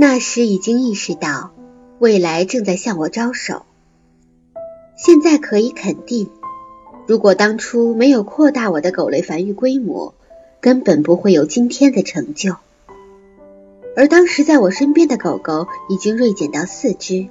那时已经意识到未来正在向我招手。现在可以肯定，如果当初没有扩大我的狗类繁育规模，根本不会有今天的成就。而当时在我身边的狗狗已经锐减到四只：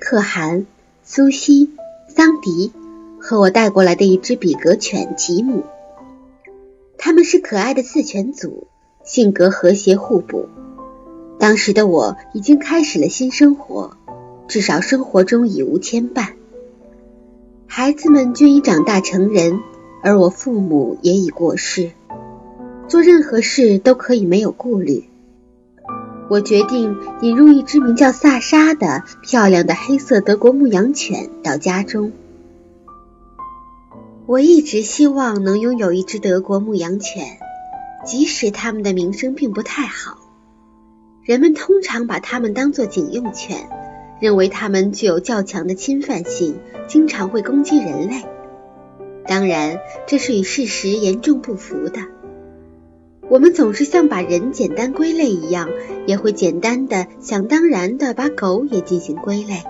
可汗、苏西、桑迪和我带过来的一只比格犬吉姆。他们是可爱的四犬组，性格和谐互补。当时的我已经开始了新生活，至少生活中已无牵绊。孩子们均已长大成人，而我父母也已过世，做任何事都可以没有顾虑。我决定引入一只名叫萨莎的漂亮的黑色德国牧羊犬到家中。我一直希望能拥有一只德国牧羊犬，即使它们的名声并不太好。人们通常把它们当作警用犬，认为它们具有较强的侵犯性，经常会攻击人类。当然，这是与事实严重不符的。我们总是像把人简单归类一样，也会简单的、想当然的把狗也进行归类。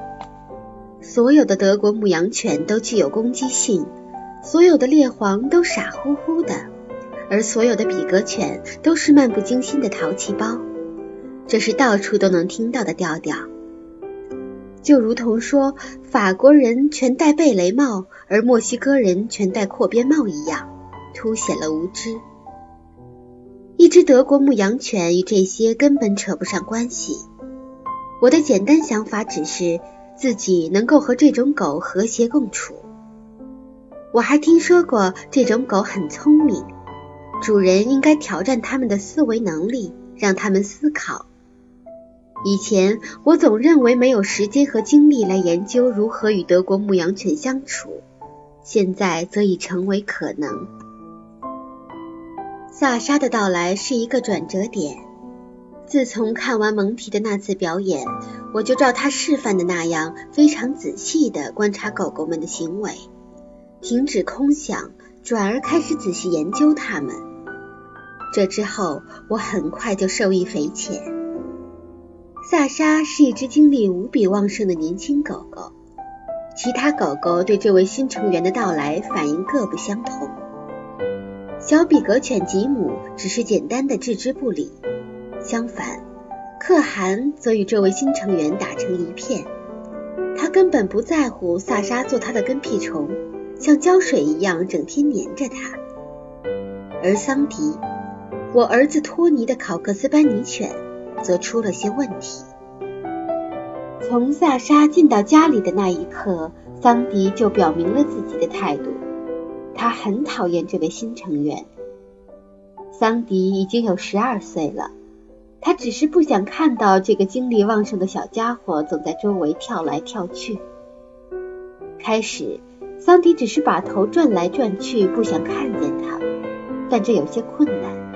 所有的德国牧羊犬都具有攻击性，所有的猎黄都傻乎乎的，而所有的比格犬都是漫不经心的淘气包。这是到处都能听到的调调，就如同说法国人全戴贝雷帽，而墨西哥人全戴阔边帽一样，凸显了无知。一只德国牧羊犬与这些根本扯不上关系。我的简单想法只是自己能够和这种狗和谐共处。我还听说过这种狗很聪明，主人应该挑战它们的思维能力，让它们思考。以前我总认为没有时间和精力来研究如何与德国牧羊犬相处，现在则已成为可能。萨莎的到来是一个转折点。自从看完蒙提的那次表演，我就照他示范的那样，非常仔细地观察狗狗们的行为，停止空想，转而开始仔细研究它们。这之后，我很快就受益匪浅。萨莎是一只精力无比旺盛的年轻狗狗，其他狗狗对这位新成员的到来反应各不相同。小比格犬吉姆只是简单的置之不理，相反，可汗则与这位新成员打成一片。他根本不在乎萨莎做他的跟屁虫，像胶水一样整天粘着他。而桑迪，我儿子托尼的考克斯班尼犬，则出了些问题。从萨莎进到家里的那一刻，桑迪就表明了自己的态度。他很讨厌这位新成员。桑迪已经有十二岁了，他只是不想看到这个精力旺盛的小家伙总在周围跳来跳去。开始，桑迪只是把头转来转去，不想看见他。但这有些困难，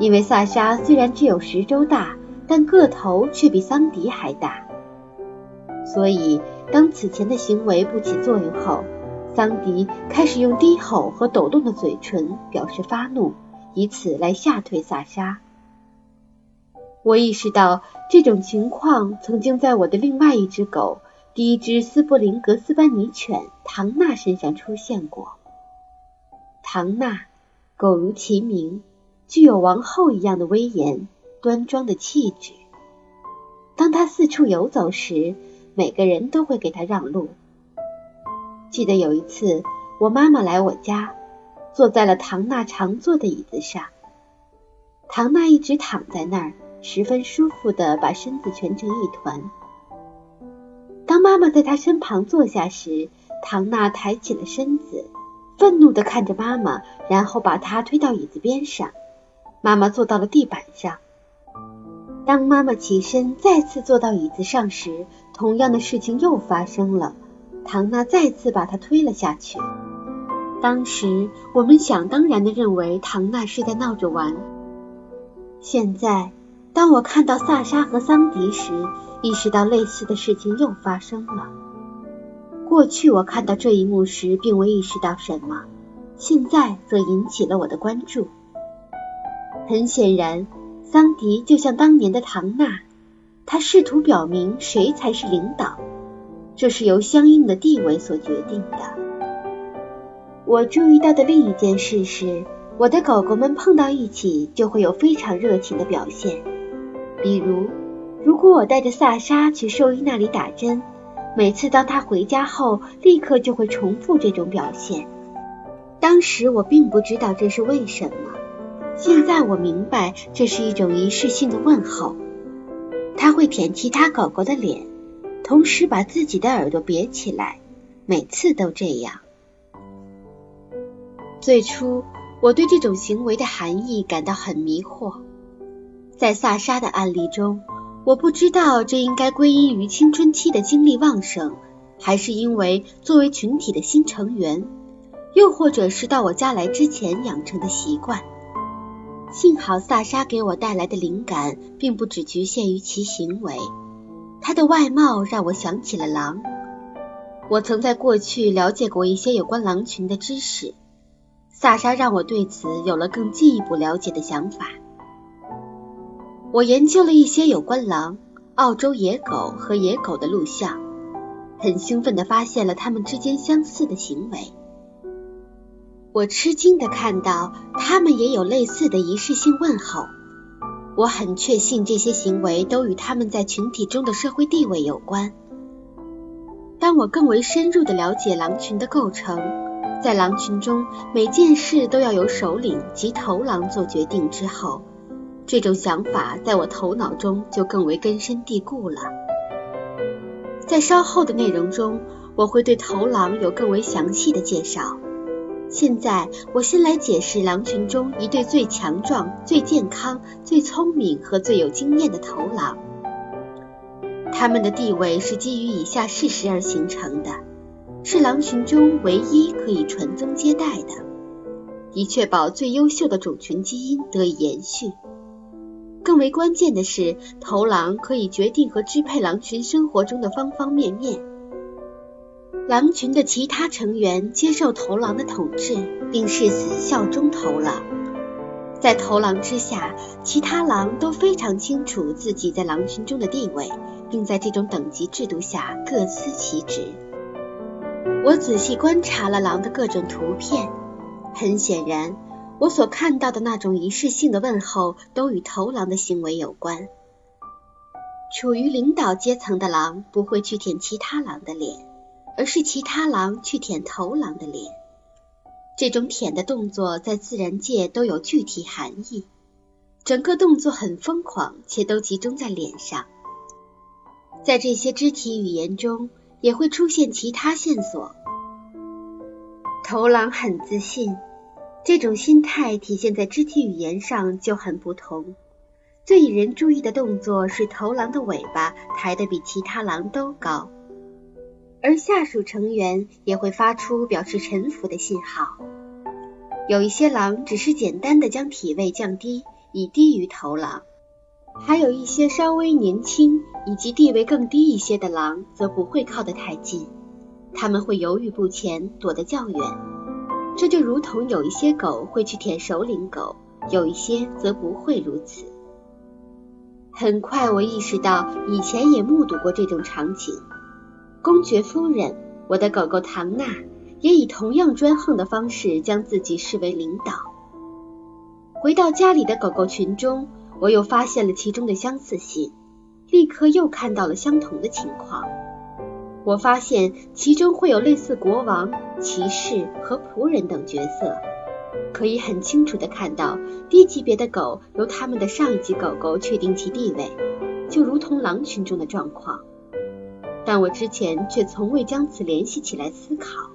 因为萨莎虽然只有十周大，但个头却比桑迪还大。所以，当此前的行为不起作用后，桑迪开始用低吼和抖动的嘴唇表示发怒，以此来吓退萨莎。我意识到这种情况曾经在我的另外一只狗——第一只斯波林格斯班尼犬唐娜身上出现过。唐娜，狗如其名，具有王后一样的威严、端庄的气质。当他四处游走时，每个人都会给他让路。记得有一次，我妈妈来我家，坐在了唐娜常坐的椅子上。唐娜一直躺在那儿，十分舒服的把身子蜷成一团。当妈妈在她身旁坐下时，唐娜抬起了身子，愤怒的看着妈妈，然后把她推到椅子边上。妈妈坐到了地板上。当妈妈起身再次坐到椅子上时，同样的事情又发生了。唐娜再次把他推了下去。当时我们想当然的认为唐娜是在闹着玩。现在，当我看到萨莎和桑迪时，意识到类似的事情又发生了。过去我看到这一幕时并未意识到什么，现在则引起了我的关注。很显然，桑迪就像当年的唐娜，他试图表明谁才是领导，这是由相应的地位所决定的。我注意到的另一件事是，我的狗狗们碰到一起就会有非常热情的表现。比如，如果我带着萨莎去兽医那里打针，每次当他回家后，立刻就会重复这种表现。当时我并不知道这是为什么。现在我明白，这是一种仪式性的问候。他会舔其他狗狗的脸，同时把自己的耳朵别起来，每次都这样。最初，我对这种行为的含义感到很迷惑。在萨莎的案例中，我不知道这应该归因于青春期的精力旺盛，还是因为作为群体的新成员，又或者是到我家来之前养成的习惯。幸好萨莎给我带来的灵感并不只局限于其行为，她的外貌让我想起了狼。我曾在过去了解过一些有关狼群的知识，萨莎让我对此有了更进一步了解的想法。我研究了一些有关狼、澳洲野狗和野狗的录像，很兴奋地发现了它们之间相似的行为。我吃惊的看到，他们也有类似的仪式性问候。我很确信这些行为都与他们在群体中的社会地位有关。当我更为深入的了解狼群的构成，在狼群中每件事都要由首领及头狼做决定之后，这种想法在我头脑中就更为根深蒂固了。在稍后的内容中，我会对头狼有更为详细的介绍。现在，我先来解释狼群中一对最强壮、最健康、最聪明和最有经验的头狼。他们的地位是基于以下事实而形成的：是狼群中唯一可以传宗接代的，以确保最优秀的种群基因得以延续。更为关键的是，头狼可以决定和支配狼群生活中的方方面面。狼群的其他成员接受头狼的统治，并誓死效忠头狼。在头狼之下，其他狼都非常清楚自己在狼群中的地位，并在这种等级制度下各司其职。我仔细观察了狼的各种图片，很显然，我所看到的那种仪式性的问候都与头狼的行为有关。处于领导阶层的狼不会去舔其他狼的脸。而是其他狼去舔头狼的脸，这种舔的动作在自然界都有具体含义。整个动作很疯狂，且都集中在脸上。在这些肢体语言中，也会出现其他线索。头狼很自信，这种心态体现在肢体语言上就很不同。最引人注意的动作是头狼的尾巴抬得比其他狼都高。而下属成员也会发出表示臣服的信号。有一些狼只是简单的将体位降低，以低于头狼；还有一些稍微年轻以及地位更低一些的狼，则不会靠得太近，他们会犹豫不前，躲得较远。这就如同有一些狗会去舔首领狗，有一些则不会如此。很快，我意识到以前也目睹过这种场景。公爵夫人，我的狗狗唐娜也以同样专横的方式将自己视为领导。回到家里的狗狗群中，我又发现了其中的相似性，立刻又看到了相同的情况。我发现其中会有类似国王、骑士和仆人等角色，可以很清楚的看到低级别的狗由他们的上一级狗狗确定其地位，就如同狼群中的状况。但我之前却从未将此联系起来思考。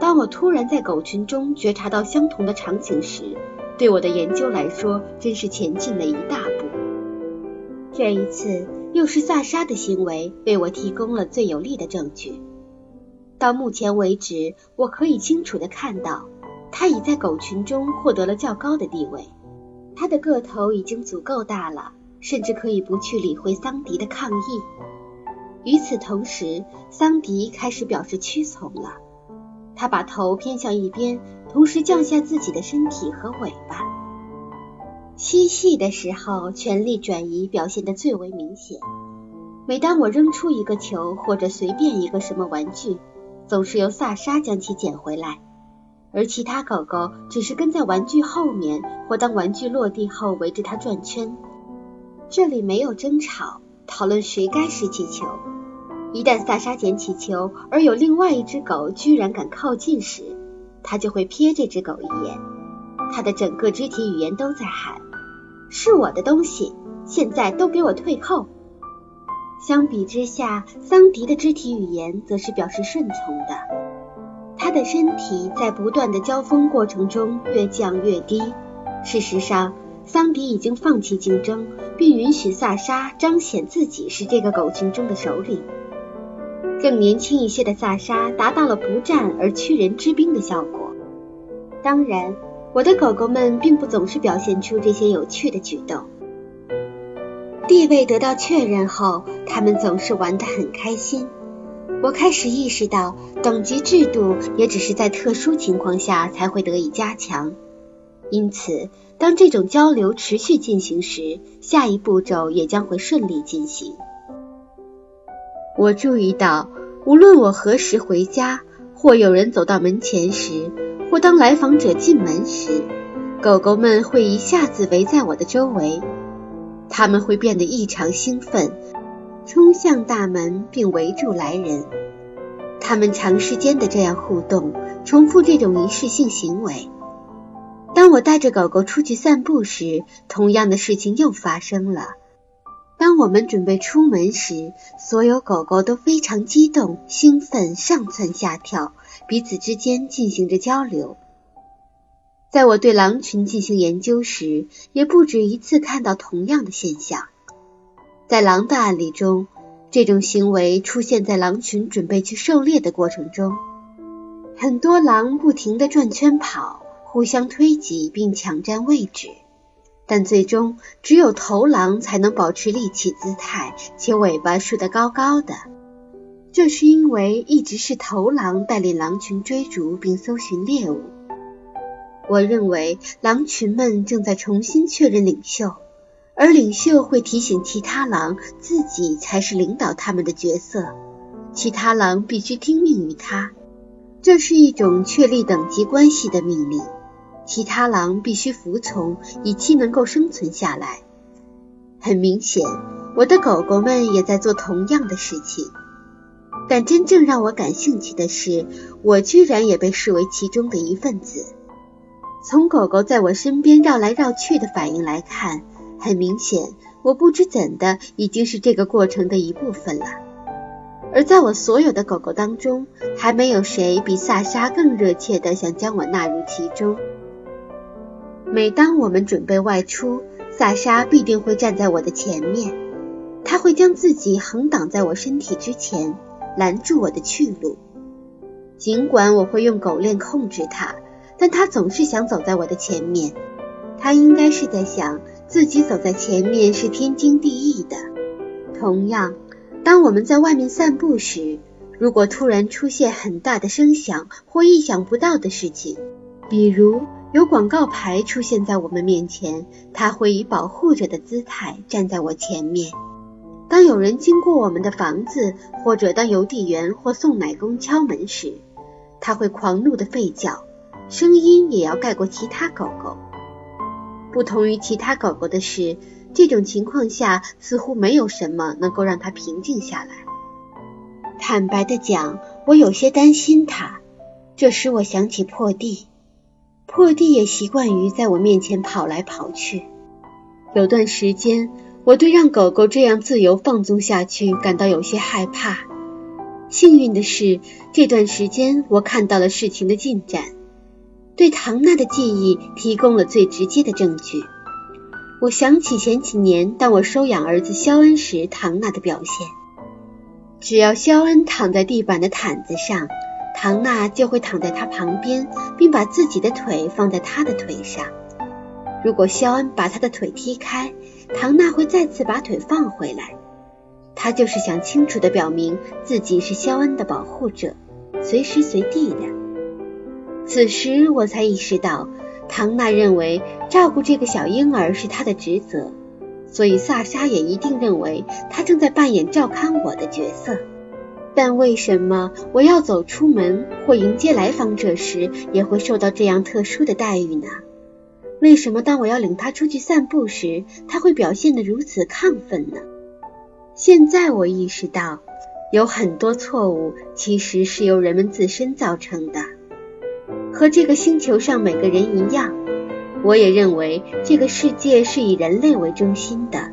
当我突然在狗群中觉察到相同的场景时，对我的研究来说真是前进了一大步。这一次又是萨莎的行为为我提供了最有力的证据。到目前为止，我可以清楚的看到，他已在狗群中获得了较高的地位。他的个头已经足够大了，甚至可以不去理会桑迪的抗议。与此同时，桑迪开始表示屈从了。他把头偏向一边，同时降下自己的身体和尾巴。嬉戏的时候，权力转移表现得最为明显。每当我扔出一个球，或者随便一个什么玩具，总是由萨莎将其捡回来，而其他狗狗只是跟在玩具后面，或当玩具落地后围着它转圈。这里没有争吵，讨论谁该拾起球。一旦萨莎捡起球，而有另外一只狗居然敢靠近时，他就会瞥这只狗一眼。他的整个肢体语言都在喊：“是我的东西，现在都给我退后。”相比之下，桑迪的肢体语言则是表示顺从的。他的身体在不断的交锋过程中越降越低。事实上，桑迪已经放弃竞争，并允许萨莎彰显自己是这个狗群中的首领。更年轻一些的萨莎达到了不战而屈人之兵的效果。当然。我的狗狗们并不总是表现出这些有趣的举动。地位得到确认后，它们总是玩得很开心。我开始意识到，等级制度也只是在特殊情况下才会得以加强。因此，当这种交流持续进行时，下一步骤也将会顺利进行。我注意到，无论我何时回家，或有人走到门前时，或当来访者进门时，狗狗们会一下子围在我的周围，它们会变得异常兴奋，冲向大门并围住来人。它们长时间的这样互动，重复这种仪式性行为。当我带着狗狗出去散步时，同样的事情又发生了。当我们准备出门时，所有狗狗都非常激动、兴奋，上蹿下跳。彼此之间进行着交流。在我对狼群进行研究时，也不止一次看到同样的现象。在狼的案例中，这种行为出现在狼群准备去狩猎的过程中。很多狼不停地转圈跑，互相推挤并抢占位置，但最终只有头狼才能保持立起姿态，且尾巴竖得高高的。这是因为一直是头狼带领狼群追逐并搜寻猎物。我认为狼群们正在重新确认领袖，而领袖会提醒其他狼自己才是领导他们的角色，其他狼必须听命于他。这是一种确立等级关系的命令，其他狼必须服从，以期能够生存下来。很明显，我的狗狗们也在做同样的事情。但真正让我感兴趣的是，我居然也被视为其中的一份子。从狗狗在我身边绕来绕去的反应来看，很明显，我不知怎的已经是这个过程的一部分了。而在我所有的狗狗当中，还没有谁比萨莎更热切的想将我纳入其中。每当我们准备外出，萨莎必定会站在我的前面，他会将自己横挡在我身体之前。拦住我的去路，尽管我会用狗链控制它，但它总是想走在我的前面。它应该是在想自己走在前面是天经地义的。同样，当我们在外面散步时，如果突然出现很大的声响或意想不到的事情，比如有广告牌出现在我们面前，它会以保护者的姿态站在我前面。当有人经过我们的房子，或者当邮递员或送奶工敲门时，他会狂怒的吠叫，声音也要盖过其他狗狗。不同于其他狗狗的是，这种情况下似乎没有什么能够让它平静下来。坦白的讲，我有些担心它。这使我想起破地，破地也习惯于在我面前跑来跑去。有段时间。我对让狗狗这样自由放纵下去感到有些害怕。幸运的是，这段时间我看到了事情的进展，对唐娜的记忆提供了最直接的证据。我想起前几年当我收养儿子肖恩时，唐娜的表现。只要肖恩躺在地板的毯子上，唐娜就会躺在他旁边，并把自己的腿放在他的腿上。如果肖恩把他的腿踢开，唐娜会再次把腿放回来，他就是想清楚的表明自己是肖恩的保护者，随时随地的。此时我才意识到，唐娜认为照顾这个小婴儿是她的职责，所以萨莎也一定认为她正在扮演照看我的角色。但为什么我要走出门或迎接来访者时也会受到这样特殊的待遇呢？为什么当我要领他出去散步时，他会表现得如此亢奋呢？现在我意识到，有很多错误其实是由人们自身造成的。和这个星球上每个人一样，我也认为这个世界是以人类为中心的，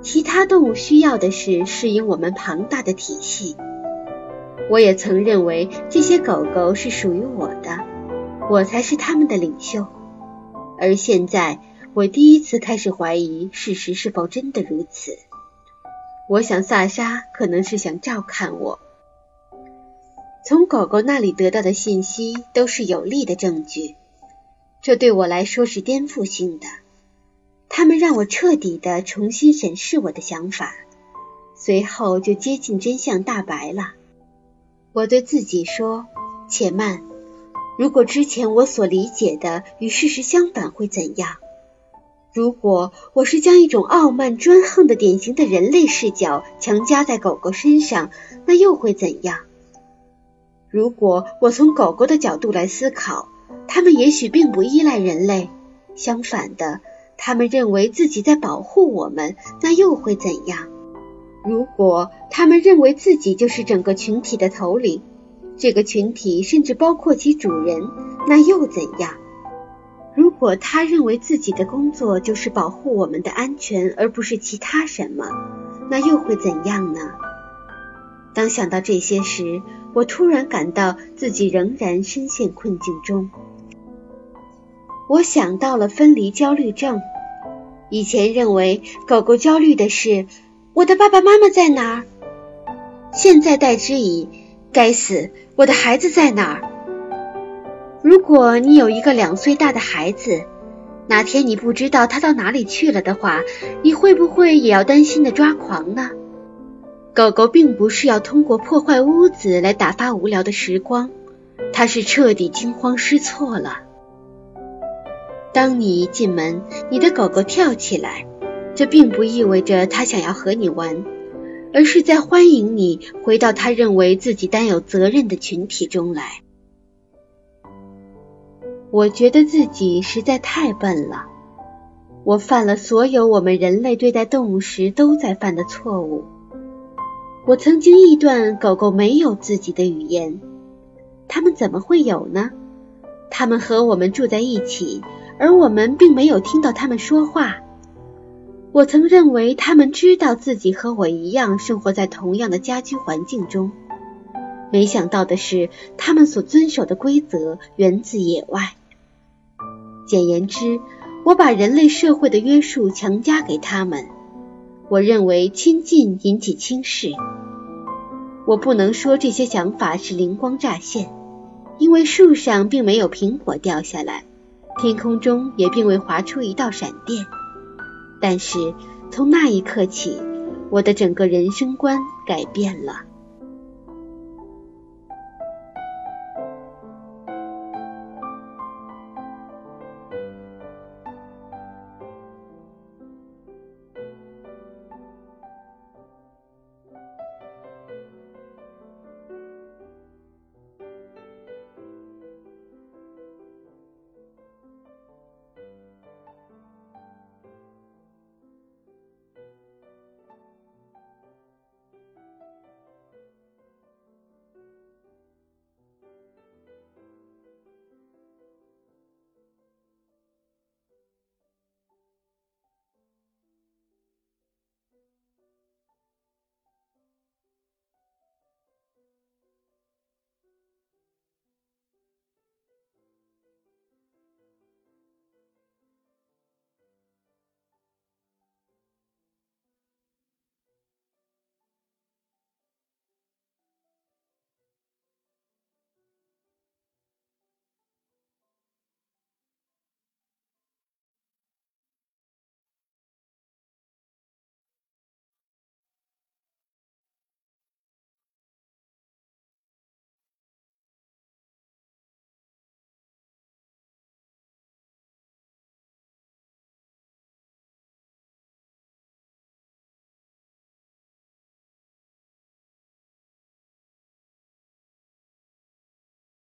其他动物需要的是适应我们庞大的体系。我也曾认为这些狗狗是属于我的，我才是他们的领袖。而现在，我第一次开始怀疑事实是否真的如此。我想萨莎可能是想照看我。从狗狗那里得到的信息都是有力的证据，这对我来说是颠覆性的。他们让我彻底的重新审视我的想法，随后就接近真相大白了。我对自己说：“且慢，如果之前我所理解的与事实相反，会怎样？如果我是将一种傲慢专横的典型的人类视角强加在狗狗身上，那又会怎样？如果我从狗狗的角度来思考，它们也许并不依赖人类，相反的，它们认为自己在保护我们，那又会怎样？”如果他们认为自己就是整个群体的头领，这个群体甚至包括其主人，那又怎样？如果他认为自己的工作就是保护我们的安全，而不是其他什么，那又会怎样呢？当想到这些时，我突然感到自己仍然深陷困境中。我想到了分离焦虑症。以前认为狗狗焦虑的是。我的爸爸妈妈在哪儿？现在代之以“该死，我的孩子在哪儿？”如果你有一个两岁大的孩子，哪天你不知道他到哪里去了的话，你会不会也要担心的抓狂呢？狗狗并不是要通过破坏屋子来打发无聊的时光，它是彻底惊慌失措了。当你一进门，你的狗狗跳起来。这并不意味着他想要和你玩，而是在欢迎你回到他认为自己担有责任的群体中来。我觉得自己实在太笨了，我犯了所有我们人类对待动物时都在犯的错误。我曾经臆断狗狗没有自己的语言，它们怎么会有呢？它们和我们住在一起，而我们并没有听到它们说话。我曾认为他们知道自己和我一样生活在同样的家居环境中，没想到的是，他们所遵守的规则源自野外。简言之，我把人类社会的约束强加给他们。我认为亲近引起轻视。我不能说这些想法是灵光乍现，因为树上并没有苹果掉下来，天空中也并未划出一道闪电。但是从那一刻起，我的整个人生观改变了。